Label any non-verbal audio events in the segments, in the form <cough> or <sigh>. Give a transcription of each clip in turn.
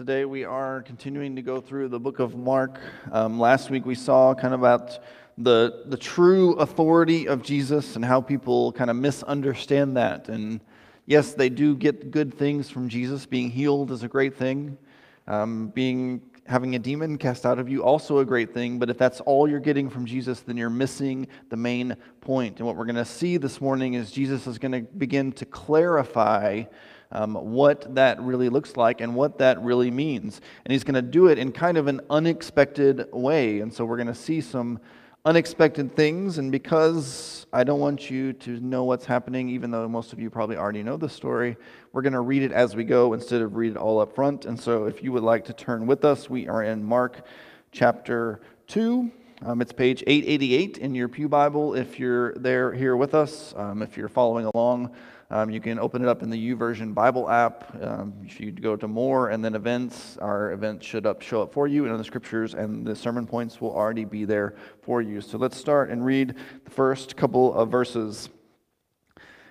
Today we are continuing to go through the book of Mark. Um, last week we saw kind of about the, the true authority of Jesus and how people kind of misunderstand that. And yes, they do get good things from Jesus. Being healed is a great thing. Um, being having a demon cast out of you also a great thing but if that's all you're getting from jesus then you're missing the main point. and what we're going to see this morning is jesus is going to begin to clarify um, what that really looks like and what that really means. And he's going to do it in kind of an unexpected way. And so we're going to see some unexpected things. And because I don't want you to know what's happening, even though most of you probably already know the story, we're going to read it as we go instead of read it all up front. And so if you would like to turn with us, we are in Mark chapter 2. Um, it's page 888 in your Pew Bible if you're there here with us. Um, if you're following along, um, you can open it up in the YouVersion Bible app. Um, if you go to more and then events, our events should up, show up for you, and the scriptures and the sermon points will already be there for you. So let's start and read the first couple of verses.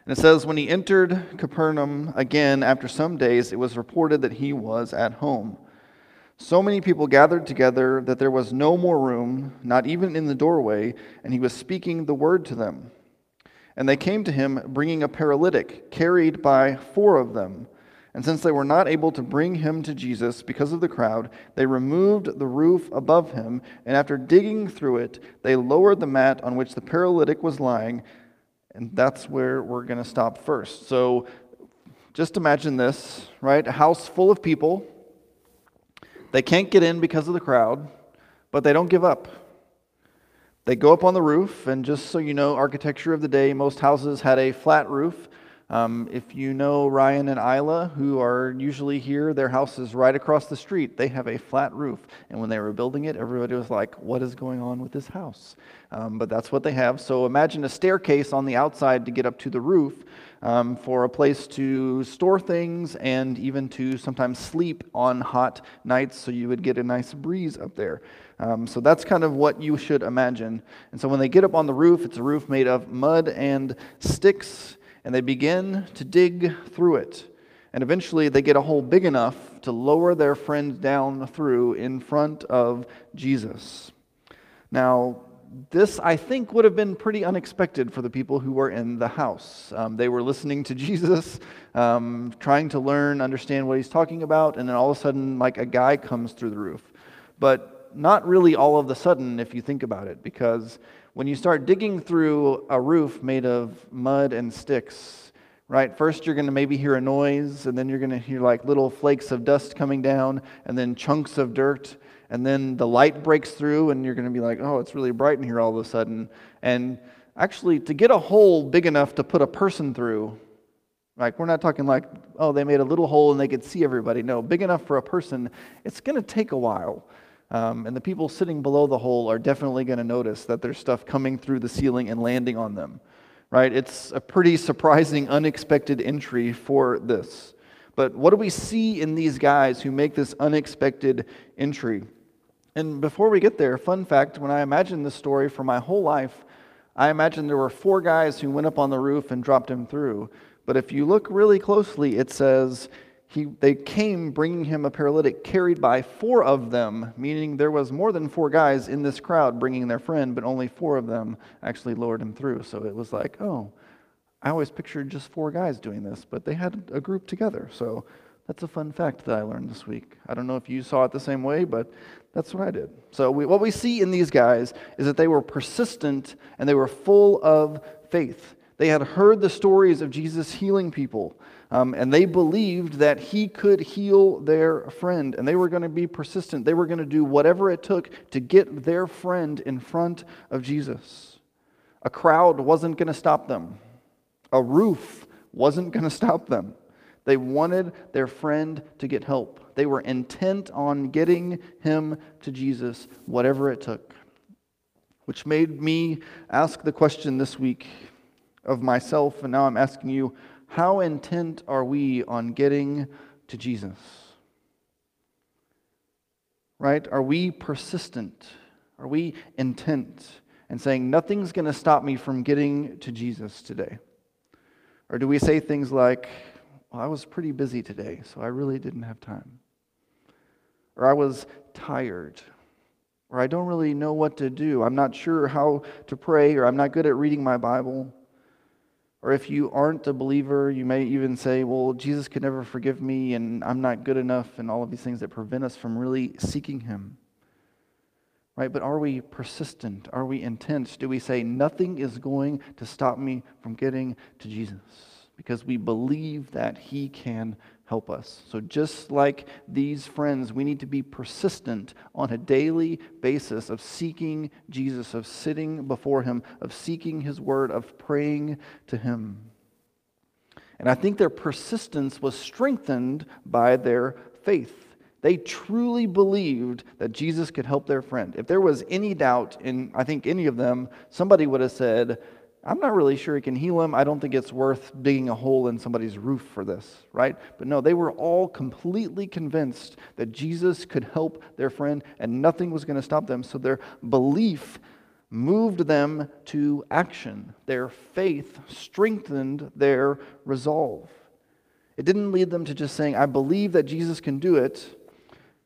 And it says, When he entered Capernaum again after some days, it was reported that he was at home. So many people gathered together that there was no more room, not even in the doorway, and he was speaking the word to them. And they came to him bringing a paralytic, carried by four of them. And since they were not able to bring him to Jesus because of the crowd, they removed the roof above him, and after digging through it, they lowered the mat on which the paralytic was lying. And that's where we're going to stop first. So just imagine this, right? A house full of people. They can't get in because of the crowd, but they don't give up. They go up on the roof, and just so you know, architecture of the day, most houses had a flat roof. Um, if you know Ryan and Isla, who are usually here, their house is right across the street. They have a flat roof. And when they were building it, everybody was like, What is going on with this house? Um, but that's what they have. So imagine a staircase on the outside to get up to the roof um, for a place to store things and even to sometimes sleep on hot nights so you would get a nice breeze up there. Um, so that's kind of what you should imagine. And so when they get up on the roof, it's a roof made of mud and sticks, and they begin to dig through it. And eventually they get a hole big enough to lower their friend down through in front of Jesus. Now, this, I think, would have been pretty unexpected for the people who were in the house. Um, they were listening to <laughs> Jesus, um, trying to learn, understand what he's talking about, and then all of a sudden, like a guy comes through the roof. But not really all of the sudden if you think about it, because when you start digging through a roof made of mud and sticks, right, first you're going to maybe hear a noise, and then you're going to hear like little flakes of dust coming down, and then chunks of dirt, and then the light breaks through, and you're going to be like, oh, it's really bright in here all of a sudden. And actually, to get a hole big enough to put a person through, like, we're not talking like, oh, they made a little hole and they could see everybody. No, big enough for a person, it's going to take a while. Um, and the people sitting below the hole are definitely going to notice that there's stuff coming through the ceiling and landing on them. Right? It's a pretty surprising, unexpected entry for this. But what do we see in these guys who make this unexpected entry? And before we get there, fun fact when I imagined this story for my whole life, I imagined there were four guys who went up on the roof and dropped him through. But if you look really closely, it says he, they came bringing him a paralytic carried by four of them, meaning there was more than four guys in this crowd bringing their friend, but only four of them actually lowered him through. So it was like, oh, I always pictured just four guys doing this, but they had a group together. So that's a fun fact that I learned this week. I don't know if you saw it the same way, but that's what I did. So we, what we see in these guys is that they were persistent and they were full of faith. They had heard the stories of Jesus healing people. Um, and they believed that he could heal their friend, and they were going to be persistent. They were going to do whatever it took to get their friend in front of Jesus. A crowd wasn't going to stop them, a roof wasn't <laughs> going to stop them. They wanted their friend to get help. They were intent on getting him to Jesus, whatever it took. Which made me ask the question this week of myself, and now I'm asking you how intent are we on getting to Jesus? Right? Are we persistent? Are we intent and saying, nothing's going to stop me from getting to Jesus today? Or do we say things like, well, I was pretty busy today, so I really didn't have time? or I was tired, or I don't really know what to do. I'm not sure how to pray, or I'm not good at reading my Bible. Or if you aren't a believer, you may even say, Well, Jesus could never forgive me, and I'm not good enough, and all of these things that prevent us from really seeking Him. Right? But are we persistent? Are we intense? Do we say, Nothing is going to stop me from getting to Jesus? Because we believe that He can help us. So, just like these friends, we need to be persistent on a daily basis of seeking Jesus, of sitting before Him, of seeking His Word, of praying to Him. And I think their persistence was strengthened by their faith. They truly believed that Jesus could help their friend. If there was any doubt in, I think, any of them, somebody would have said, I'm not really sure he can heal him. I don't think it's worth digging a hole in somebody's roof for this, right? But no, they were all completely convinced that Jesus could help their friend and nothing was going to stop them. So their belief moved them to action. Their faith strengthened their resolve. It didn't lead them to just saying, I believe that Jesus can do it,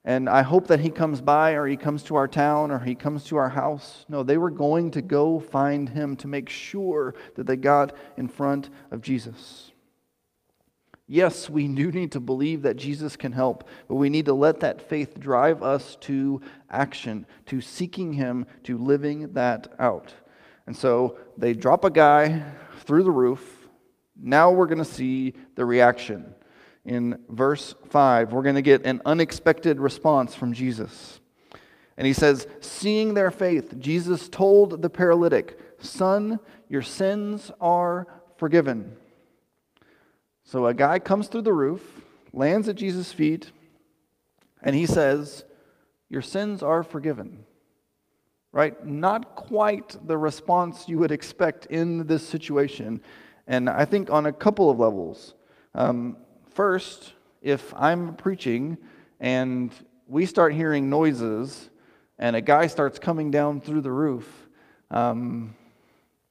and I hope that he comes by or he comes to our town or he comes to our house. No, they were going to go find him to make sure that they got in front of Jesus. Yes, we <laughs> do need to believe that Jesus can help, but we need to let that faith drive us to action, to seeking him, to living that out. And so they drop a guy through the roof. Now we're going to see the reaction in verse 5, we're going to get an unexpected response from Jesus. And he says, Seeing their faith, Jesus told the paralytic, Son, your sins are forgiven. So a guy comes through the roof, lands at Jesus' feet, and he says, Your sins are forgiven. Right? Not quite the response you would expect in this situation. And I think on a couple of levels. Um, First, if I'm preaching and we start hearing noises and a guy starts coming down through the roof, um,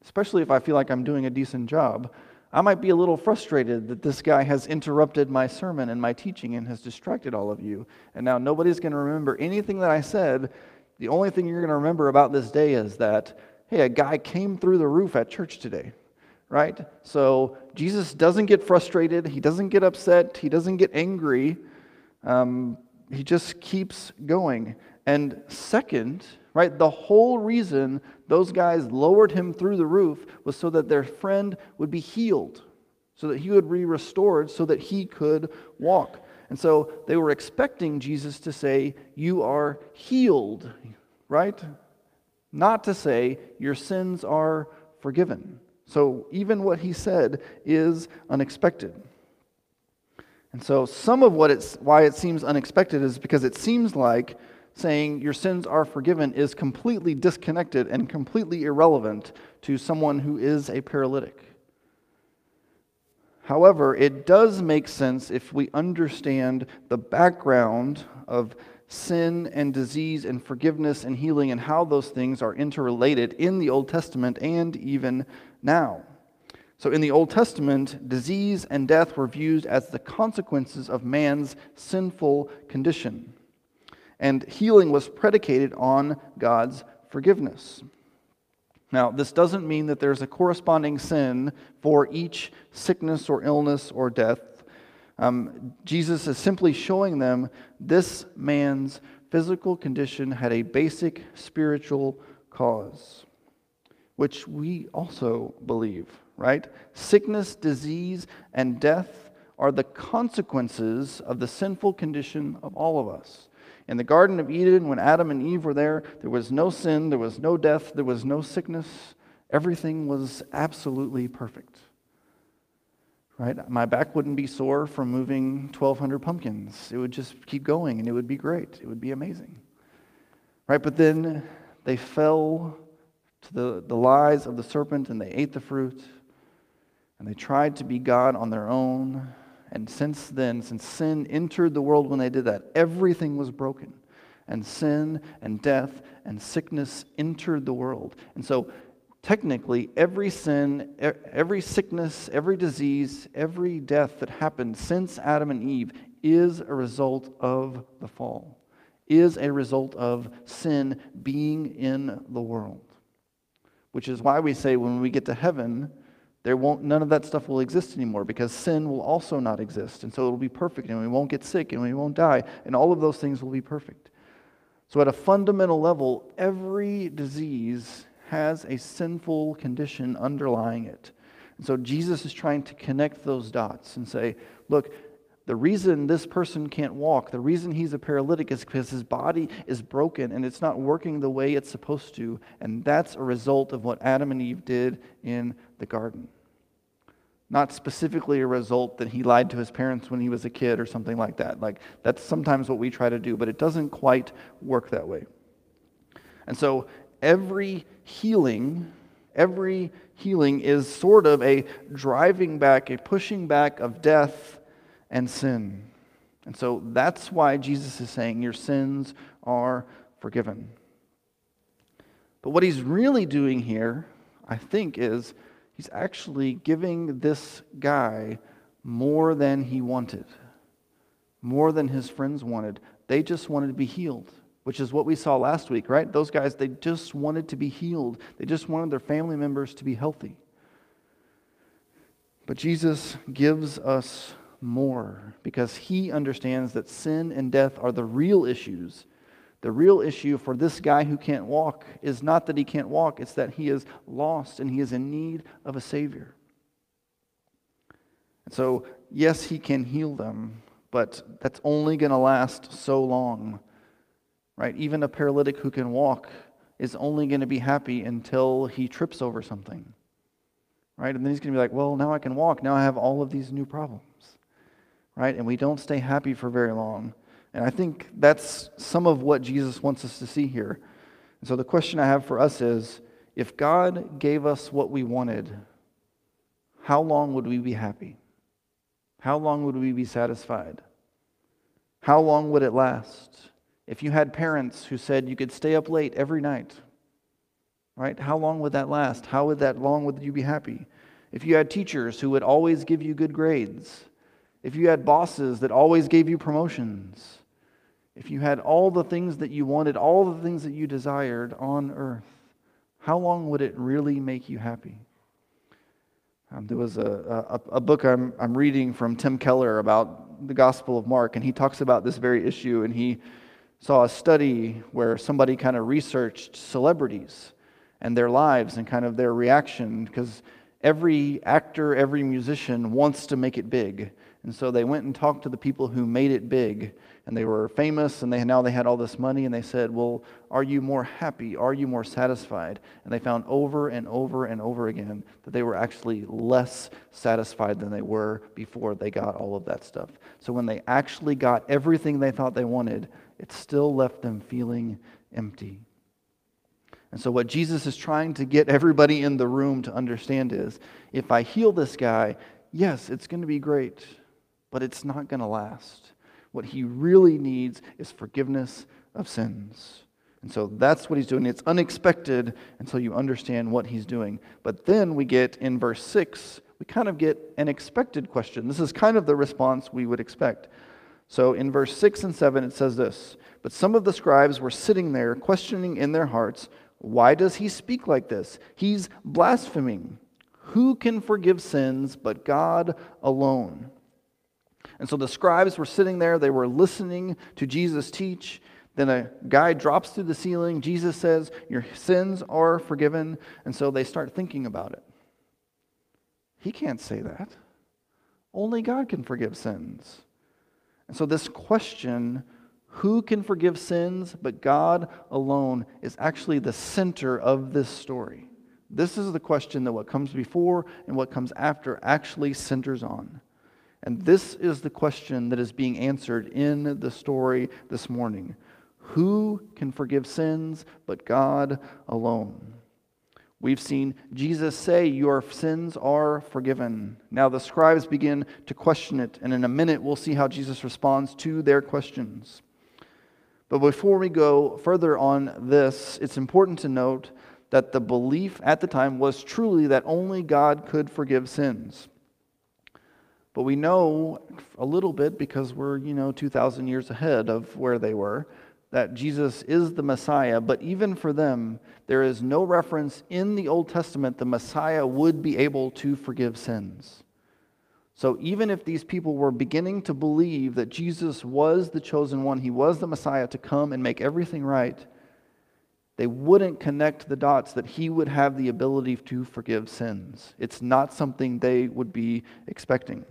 especially if I feel like I'm doing a decent job, I might be a little frustrated that this guy has interrupted my sermon and my teaching and has distracted all of you. And now nobody's going to remember anything that I said. The only thing you're going to remember about this day is that, hey, a guy came through the roof at church today right? So Jesus doesn't get frustrated, he doesn't get upset, he doesn't get angry. Um, he just keeps going. And second, right, the whole reason those guys lowered him through the roof was so that their friend would be healed, so that he would be restored, so that he could walk. And so they were expecting Jesus to say, You are healed, right? Not to say, Your sins are forgiven. So even what he said is unexpected. And so some of what it's why it seems unexpected is because it seems like saying your sins are forgiven is completely disconnected and completely irrelevant to someone who is a paralytic. However, it does make sense if we understand the background of sin and disease and forgiveness and healing and how those things are interrelated in the Old Testament and even now. So, in the Old Testament, disease and death were viewed as the consequences of man's sinful condition. And healing was predicated on God's forgiveness. Now, this doesn't mean that there's a corresponding sin for each sickness or illness or death. Um, Jesus is simply showing them this man's physical condition had a basic spiritual cause which we also believe, right? Sickness, disease, and death are the consequences of the sinful condition of all of us. In the Garden of Eden, when Adam and Eve were there, there was no sin, there was no death, there was no sickness. Everything was absolutely perfect. Right? My back wouldn't be sore from moving 1,200 pumpkins. It would just keep going and it would be great. It would be amazing. Right? But then they fell to the, the lies of the serpent and they ate the fruit and they tried to be God on their own. And since then, since sin entered the world when they did that, everything was broken. And sin and death and sickness entered the world. And so, technically, every sin, every sickness, every disease, every death that happened since Adam and Eve is a result of the fall. is a result of sin being in the world. Which is why we say when we get to heaven, there won't none of that stuff will exist anymore because sin will also not exist. And so it'll be perfect and we won't get sick and we won't die and all of those things will be perfect. So at a fundamental level, every disease has a sinful condition underlying it. And so Jesus is trying to connect those dots and say, look, the reason this person can't walk, the reason he's a paralytic is because his body is broken and it's not working the way it's supposed to. And that's a result of what Adam and Eve did in the garden. Not specifically a result that he lied to his parents when he was a kid or something like that. Like, that's sometimes what we try to do, but it doesn't quite work that way. And so, every healing, every healing is sort of a driving back, a pushing back of death and sin. And so that's why Jesus is saying, Your sins are forgiven. But what he's really doing here, I think, is he's actually giving this guy more than he wanted, more than his friends wanted. They just wanted to be healed, which is what we saw last week, right? Those guys, they just wanted to be healed, they just wanted their family members to be healthy. But Jesus gives us more because he understands that sin and death are the real issues. The real issue for this guy who can't walk is not that he can't walk, it's that he is lost and he is in need of a Savior. And so, yes, he can heal them, but that's only going to last so long. Right? Even a paralytic who can walk is only going to be happy until he trips over something. Right? And then he's going to be like, well, now I can walk. Now I have all of these new problems right? And we don't stay happy for very long. And I think that's some of what Jesus wants us to see here. And so the question I have for us is if God gave us what we wanted, how long would we be happy? How long would we be satisfied? How long would it last? If you had parents who said you could stay up late every night, right? How long would that last? How would that long would you be happy? If you had teachers who would always give you good grades, if you had bosses that always gave you promotions, if you had all the things that you wanted, all the things that you desired on earth, how long would it really make you happy? Um, there was a, a, a, book I'm, I'm reading from Tim Keller about the Gospel of Mark, and he talks about this very issue. And he saw a study where somebody kind of researched celebrities and their lives and kind of their reaction, because every actor, every musician wants to make it big. And so they went and talked to the people who made it big, and they were famous, and they now they had all this money, and they said, "Well, are you more happy? Are you more satisfied?" And they found over and over and over again that they were actually less satisfied than they were before they got all of that stuff. So when they actually got everything they thought they wanted, it still left them feeling empty. And so, what Jesus is trying to get everybody in the room to understand is if I heal this guy, yes, it's going to be great but it's not going to last. What he really needs is forgiveness of sins. And so that's what he's doing. It's unexpected until you understand what he's doing. But then we get in verse 6, we kind of get an expected question. This is kind of the response we would expect. So in verse 6 and 7, it says this But some of the scribes were sitting there, questioning in their hearts, Why does he speak like this? He's blaspheming. Who can forgive sins but God alone? And so the scribes were sitting there, they were listening to Jesus teach. Then a guy drops through the ceiling. Jesus says, Your sins are forgiven. And so they start thinking about it. He can't say that. Only God can forgive sins. And so this question, who can forgive sins but God alone, is actually the center of this story. This is the question that what comes before and what comes after actually centers on. And this is the question that is being answered in the story this morning Who can forgive sins but God alone? We've seen Jesus say, Your sins are forgiven. Now the scribes begin to question it, and in a minute we'll see how Jesus responds to their questions. But before we go further on this, it's important to note that the belief at the time was truly that only God could forgive sins. But we know a little bit because we're, you know, 2,000 years ahead of where they were, that Jesus is the Messiah, but even for them, there is no reference in the Old Testament the Messiah would be able to forgive sins. So even if these people were beginning to believe that Jesus was the chosen one, he was the Messiah to come and make everything right, they wouldn't connect the dots that he would have the ability to forgive sins. It's not something they would be expecting.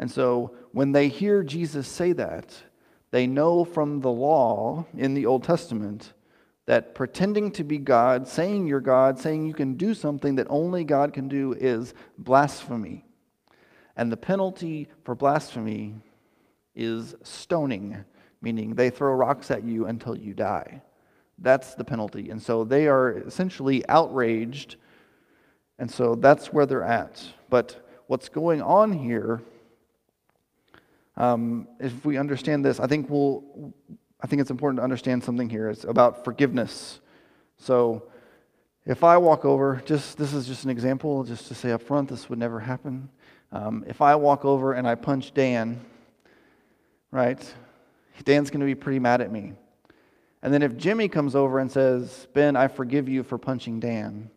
And so when they hear Jesus say that, they know from the law in the Old Testament that pretending to be God, saying you're God, saying you can do something that only God can do is blasphemy. And the penalty for blasphemy is stoning, meaning they throw rocks at you until you die. That's the penalty. And so they are essentially outraged. And so that's where they're at. But what's going on here um, if we understand this, I think we'll, I think it's important to understand something here. It's about forgiveness. So, if I walk over, just this is just an example, just to say up front, this would never happen. Um, if I walk over and I punch Dan, right? Dan's going to be pretty mad at me. And then if Jimmy comes over and says, Ben, I forgive you for punching Dan,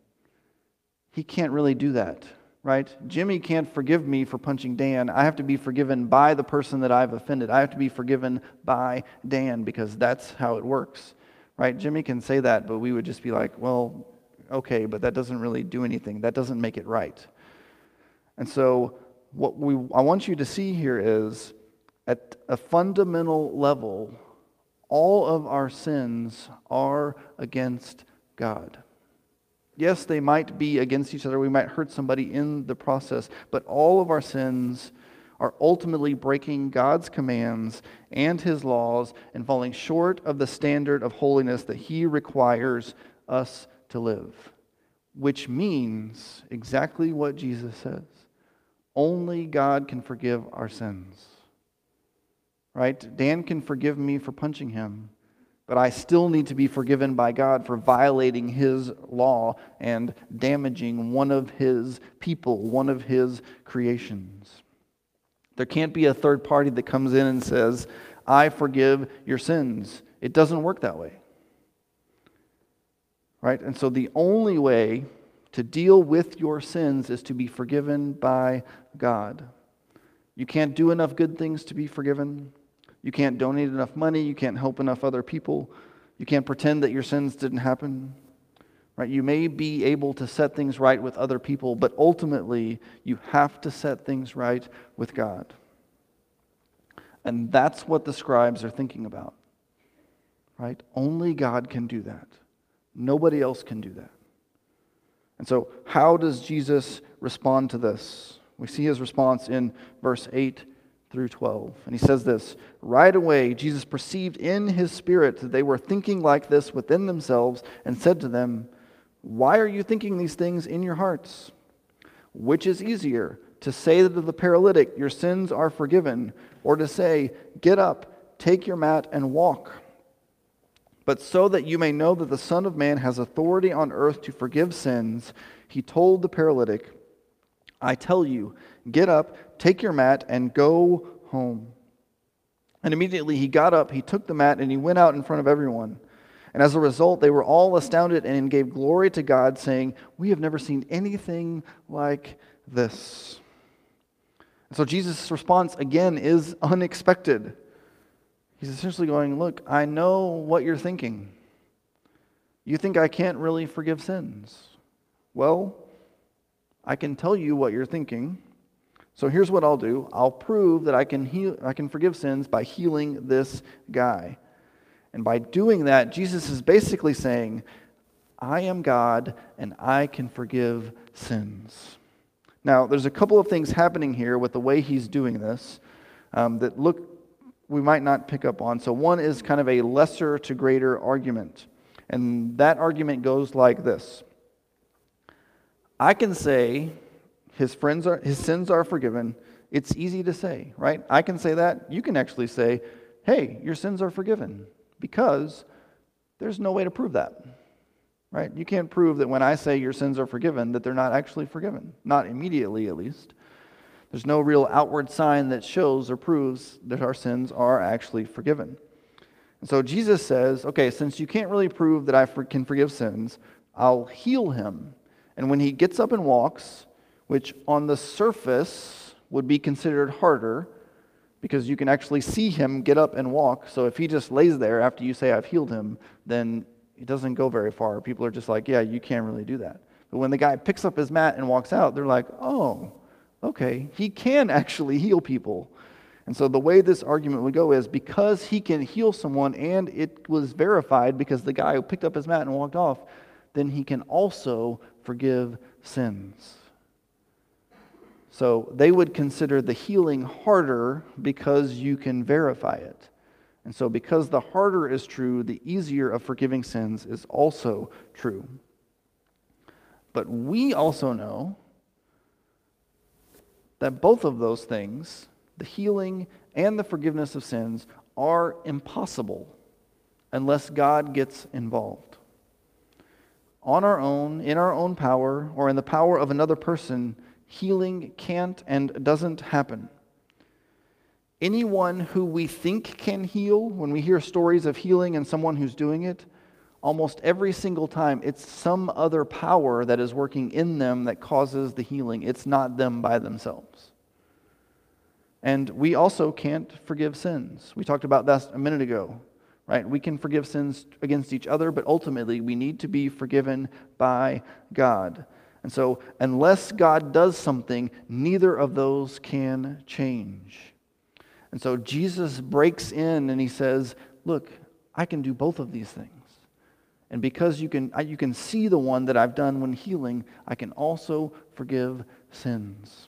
he can't really do that right? Jimmy can't forgive me for punching Dan. I have to be forgiven by the person that I've offended. I have to be forgiven by Dan because that's how it works, right? Jimmy can say that, but we would just be like, well, okay, but that doesn't really do anything. That doesn't make it right. And so, what we, I want you to see here is at a fundamental level, all of our sins are against God. Yes, they might be against each other. We might hurt somebody in the process, but all of our sins are ultimately breaking God's commands and his laws and falling short of the standard of holiness that he requires us to live. Which means exactly what Jesus says only God can forgive our sins. Right? Dan can forgive me for punching him but I still need to be forgiven by God for violating His law and damaging one of His people, one of His creations. There can't be a third party that comes in and says, I forgive your sins. It doesn't work that way. Right? And so the only way to deal with your sins is to be forgiven by God. You can't do enough good things to be forgiven. You can't donate enough money. You can't help enough other people. You can't pretend that your sins didn't happen. Right? You may be able to set things right with other people, but ultimately, you have to set things right with God. And that's what the scribes are thinking about. Right? Only God can do that. Nobody else can do that. And so, how does Jesus respond to this? We see his response in verse 8 through 12. And he says this Right away, Jesus perceived in his spirit that they were thinking like this within themselves and said to them, Why are you thinking these things in your hearts? Which is easier, to say to the paralytic, Your sins are forgiven, or to say, Get up, take your mat, and walk? But so that you may know that the Son of Man has authority on earth to forgive sins, he told the paralytic, I tell you, get up, take your mat, and go home. And immediately he got up, he took the mat, and he went out in front of everyone. And as a result, they were all astounded and gave glory to God, saying, We have never seen anything like this. And so Jesus' response again is unexpected. He's essentially going, Look, I know what you're thinking. You think I can't really forgive sins. Well, I can tell you what you're thinking. So here's what I'll do I'll prove that I can, heal, I can forgive sins by healing this guy. And by doing that, Jesus is basically saying, I am God and I can forgive sins. Now, there's a couple of things happening here with the way he's doing this um, that look we might not pick up on. So, one is kind of a lesser to greater argument. And that argument goes like this I can say his friends are his sins are forgiven. It's easy to say, right? I can say that. You can actually say, "Hey, your sins are forgiven." Because there's no way to prove that. Right? You can't prove that when I say your sins are forgiven that they're not actually forgiven. Not immediately at least. There's no real outward sign that shows or proves that our sins are actually forgiven. And so Jesus says, okay, since you can't really prove that I can forgive sins, I'll heal him. And when he gets up and walks, which on the surface would be considered harder, because you can actually see him get up and walk. So if he just lays there after you say, I've healed him, then he doesn't go very far. People are just like, yeah, you can't really do that. But when the guy picks up his mat and walks out, they're like, oh, okay, he can actually heal people. And so the way this argument would go is because he can heal someone and it was verified because the guy who picked up his mat and walked off, then he can also forgive sins. So they would consider the healing harder because you can verify it. And so, because the harder is true, the easier of forgiving sins is also true. But we also know that both of those things, the healing and the forgiveness of sins, are impossible unless God gets involved. On our own, in our own power, or in the power of another person, healing can't and doesn't happen. Anyone who we think can heal, when we hear stories of healing and someone who's doing it, almost every single time it's some other power that is working in them that causes the healing. It's not them by themselves. And we also can't forgive sins. We talked about that a minute ago, right? We can forgive sins against each other, but ultimately we need to be forgiven by God. And so, unless God does something, neither of those can change. And so, Jesus breaks in and he says, Look, I can do both of these things. And because you can, you can see the one that I've done when healing, I can also forgive sins.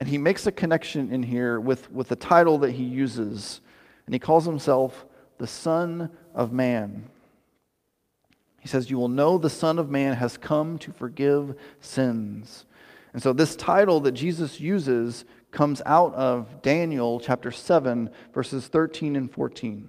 And he makes a connection in here with, with the title that he uses. And he calls himself the Son of Man. He says, You will know the Son of Man has come to forgive sins. And so, this title that Jesus uses comes out of Daniel chapter 7, verses 13 and 14.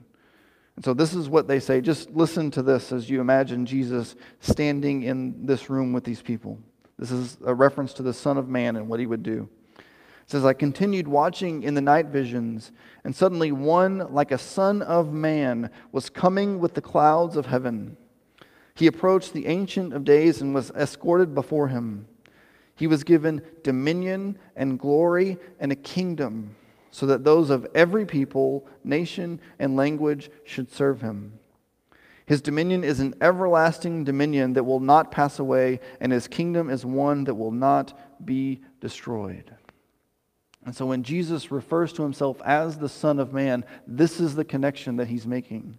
And so, this is what they say. Just listen to this as you imagine Jesus standing in this room with these people. This is a reference to the Son of Man and what he would do. It says, I continued watching in the night visions, and suddenly one like a son of man was coming with the clouds of heaven. He approached the Ancient of Days and was escorted before him. He was given dominion and glory and a kingdom, so that those of every people, nation, and language should serve him. His dominion is an everlasting dominion that will not pass away, and his kingdom is one that will not be destroyed. And so when Jesus refers to himself as the Son of Man, this is the connection that he's making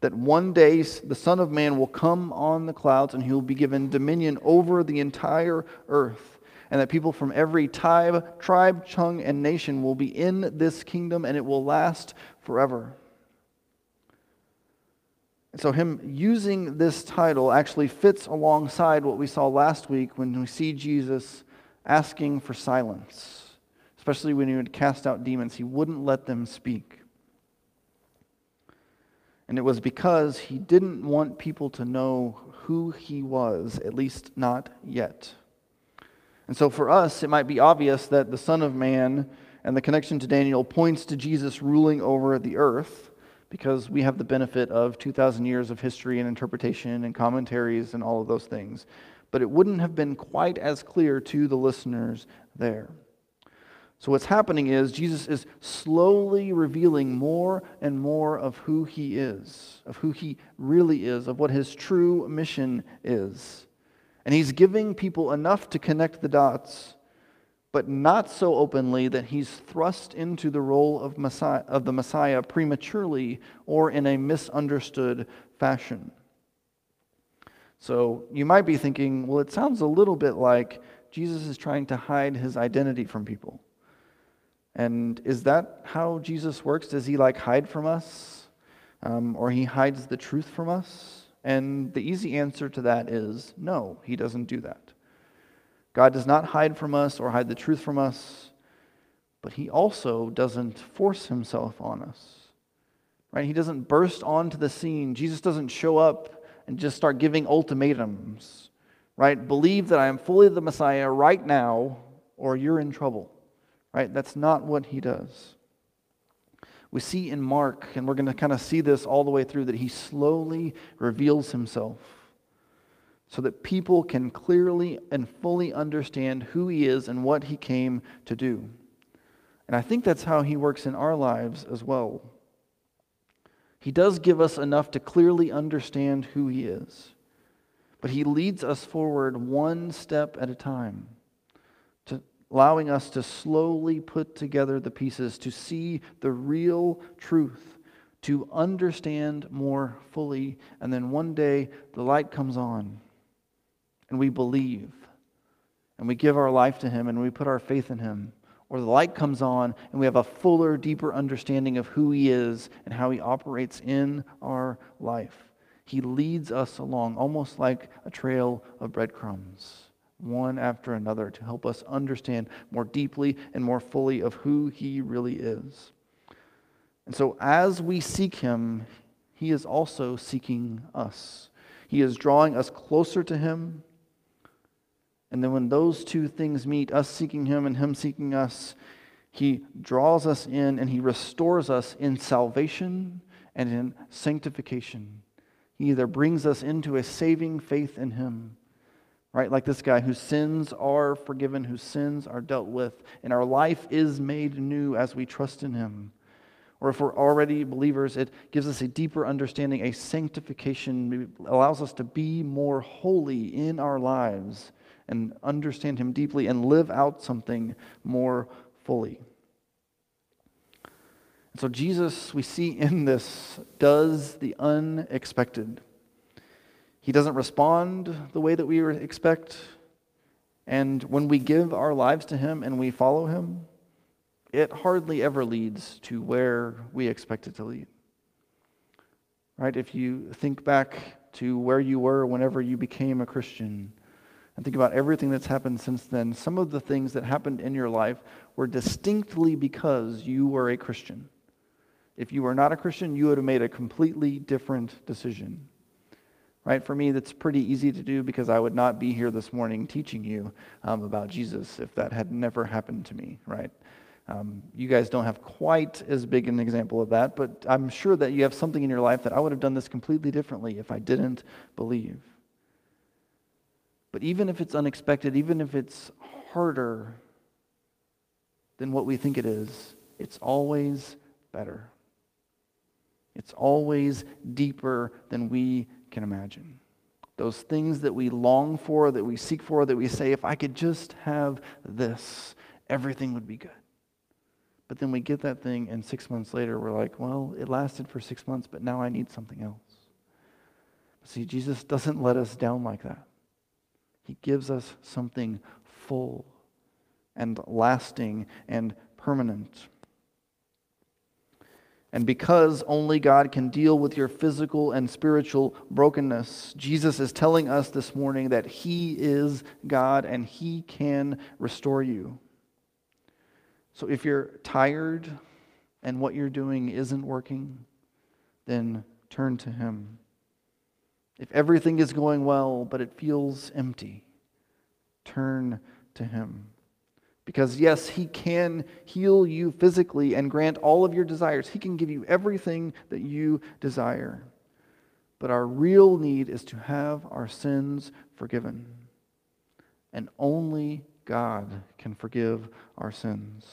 that one day the Son of Man will come on the clouds and he will be given dominion over the entire earth. And that people from every tribe, tribe, tongue, and nation will be in this kingdom and it will last forever. And so, him using this title actually fits alongside what we saw last week when we see Jesus asking for silence, especially when he would cast out demons. He wouldn't let them speak. And it was because he didn't want people to know who he was, at least not yet. And so for us, it might be obvious that the Son of Man and the connection to Daniel points to Jesus ruling over the earth because we have the benefit of 2,000 years of history and interpretation and commentaries and all of those things. But it wouldn't have been quite as clear to the listeners there. So, what's happening is Jesus is slowly revealing more and more of who he is, of who he really is, of what his true mission is. And he's giving people enough to connect the dots, but not so openly that he's thrust into the role of, Messiah, of the Messiah prematurely or in a misunderstood fashion. So, you might be thinking, well, it sounds a little bit like Jesus is trying to hide his identity from people. And is that how Jesus works? Does he like hide from us? Um, or he hides the truth from us? And the easy answer to that is no, he doesn't do that. God does not hide from us or hide the truth from us, but he also doesn't force himself on us. Right? He doesn't burst onto the scene. Jesus doesn't show up and just start giving ultimatums. Right? Believe that I am fully the Messiah right now, or you're in trouble right? That's not what he does. We see in Mark, and we're going to kind of see this all the way through, that he slowly reveals himself so that people can clearly and fully understand who he is and what he came to do. And I think that's how he works in our lives as well. He does give us enough to clearly understand who he is, but he leads us forward one step at a time allowing us to slowly put together the pieces, to see the real truth, to understand more fully. And then one day the light comes on and we believe and we give our life to Him and we put our faith in Him. Or the light comes on and we have a fuller, deeper understanding of who He is and how He operates in our life. He leads us along almost like a trail of breadcrumbs one after another to help us understand more deeply and more fully of who He really is. And so, as we seek Him, He is also seeking us. He is drawing us closer to Him. And then, when those two things meet, us seeking Him and Him seeking us, He draws us in and He restores us in salvation and in sanctification. He either brings us into a saving faith in Him right? Like this guy whose sins are forgiven, whose sins are dealt with, and our life is made new as we trust in him. Or if we're already believers, it gives us a deeper understanding, a sanctification, allows us to be more holy in our lives and understand him deeply and live out something more fully. And so Jesus, we see in this, does the unexpected. He doesn't respond the way that we expect. And when we give our lives to Him and we follow Him, it hardly ever leads to where we expect it to lead. Right? If you think back to where you were whenever you became a Christian and think about everything that's happened since then, some of the things that happened in your life were distinctly because you were a Christian. If you were not a Christian, you would have made a completely different decision right? For me, that's pretty easy to do because I would not be here this morning teaching you um, about Jesus if that had never happened to me, right? Um, you guys don't have quite as big an example of that, but I'm sure that you have something in your life that I would have done this completely differently if I didn't believe. But even if it's unexpected, even if it's harder than what we think it is, it's always better. It's always deeper than we can imagine. Those things that we long for, that we seek for, that we say, if I could just have this, everything would be good. But then we get that thing, and six months later, we're like, well, it lasted for six months, but now I need something else. See, Jesus doesn't let us down like that. He gives us something full and lasting and permanent. And because only God can deal with your physical and spiritual brokenness, Jesus is telling us this morning that He is God and He can restore you. So if you're tired and what you're doing isn't working, then turn to Him. If everything is going well but it feels empty, turn to Him. Because, yes, He can heal you physically and grant all of your desires. He can give you everything that you desire. But our real need is to have our sins forgiven. And only God can forgive our sins.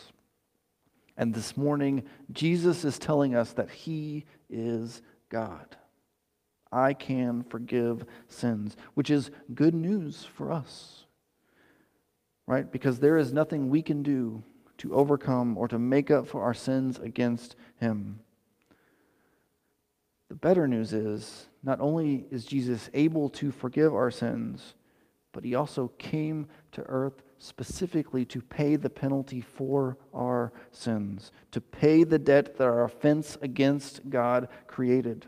And this morning, Jesus is telling us that He is God. I can forgive sins, which is good news for us right? Because there is nothing we can do to overcome or to make up for our sins against Him. The better news is not only is Jesus able to forgive our sins, but He also came to earth specifically to pay the penalty for our sins, to pay the debt that our offense against God created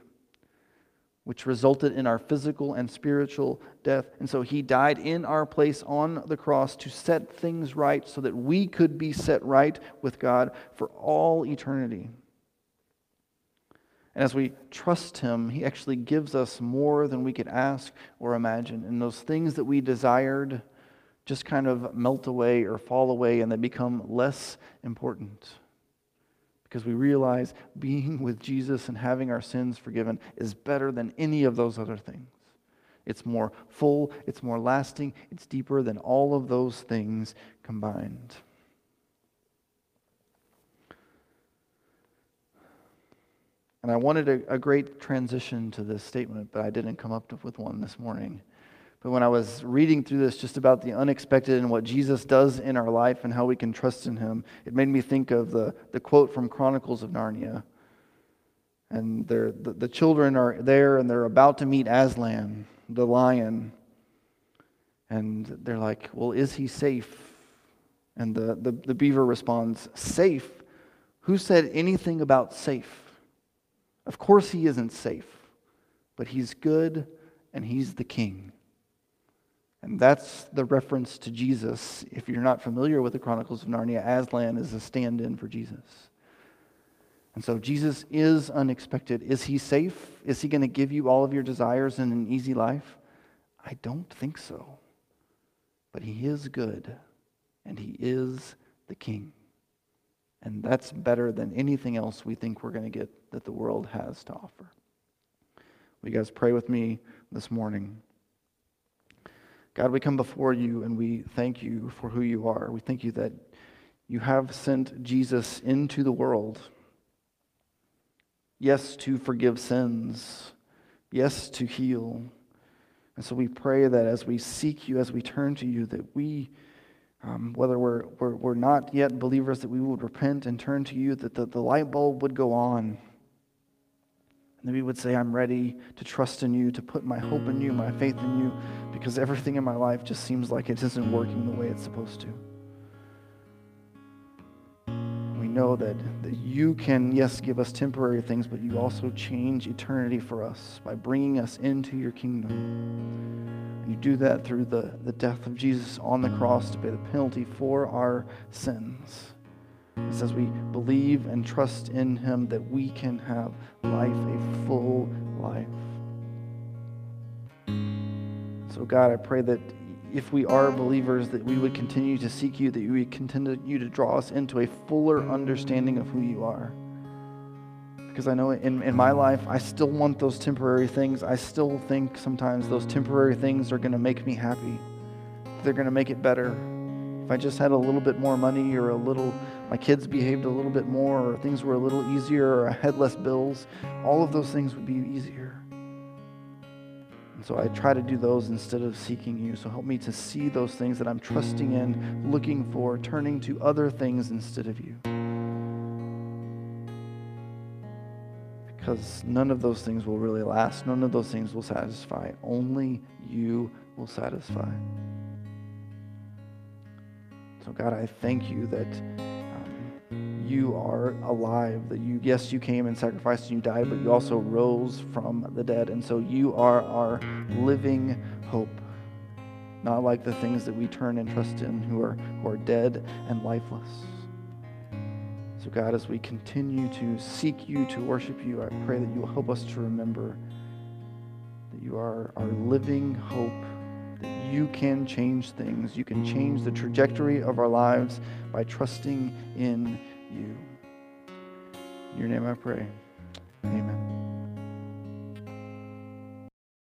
which resulted in our physical and spiritual death. And so he died in our place on the cross to set things right so that we could be set right with God for all eternity. And as we trust him, he actually gives us more than we could ask or imagine. And those things that we desired just kind of melt away or fall away and they become less important because we realize being with Jesus and having our sins forgiven is better than any of those other things. It's more full, it's more lasting, it's deeper than all of those things combined. And I wanted a, a, great transition to this statement, but I didn't come up with one this morning. But when I was reading through this just about the unexpected and what Jesus does in our life and how we can trust in him, it made me think of the, the quote from Chronicles of Narnia. And the, the children are there and they're about to meet Aslan, the lion. And they're like, Well, is he safe? And the, the, the beaver responds, Safe? Who said anything about safe? Of course, he isn't safe, but he's good and he's the king. And that's the reference to Jesus. If you're not familiar with the Chronicles of Narnia, Aslan is a stand in for Jesus. And so Jesus is unexpected. Is he safe? Is he going to give you all of your desires in an easy life? I don't think so. But he is good, and he is the king. And that's better than anything else we think we're going to get that the world has to offer. Will you guys pray with me this morning? God, we come before you and we thank you for who you are. We thank you that you have sent Jesus into the world. Yes, to forgive sins. Yes, to heal. And so we pray that as we seek you, as we turn to you, that we, um, whether we're, we're, we're, not yet believers, that we would repent and turn to you, that the, the light bulb would go on and we would say, I'm ready to trust in you, to put my hope in you, my faith in you, because everything in my life just seems like it isn't working the way it's supposed to. We know that, that you can, yes, give us temporary things, but you also change eternity for us by bringing us into your kingdom. And you do that through the, the death of Jesus on the cross to pay the penalty for our sins. It's as we believe and trust in Him that we can have life, a full life. So, God, I pray that if we are believers, that we would continue to seek you, that you would continue to draw us into a fuller understanding of who you are. Because I know in, in my life, I still want those temporary things. I still think sometimes those temporary things are going to make me happy, they're going to make it better. If I just had a little bit more money or a little my kids behaved a little bit more, or things were a little easier, or I had less bills, all of those things would be easier. And so I try to do those instead of seeking you. So help me to see those things that I'm trusting in, looking for, turning to other things instead of you. Because none of those things will really last, none of those things will satisfy. Only you will satisfy. So, God, I thank you that you are alive. That you, yes, you came and sacrificed and you died, but you also rose from the dead. And so you are our living hope. Not like the things that we turn and trust in who are, who are dead and lifeless. So, God, as we continue to seek you, to worship you, I pray that you will help us to remember that you are our living hope, that you can change things. You can change the trajectory of our lives by trusting in you. In your name I pray. Amen.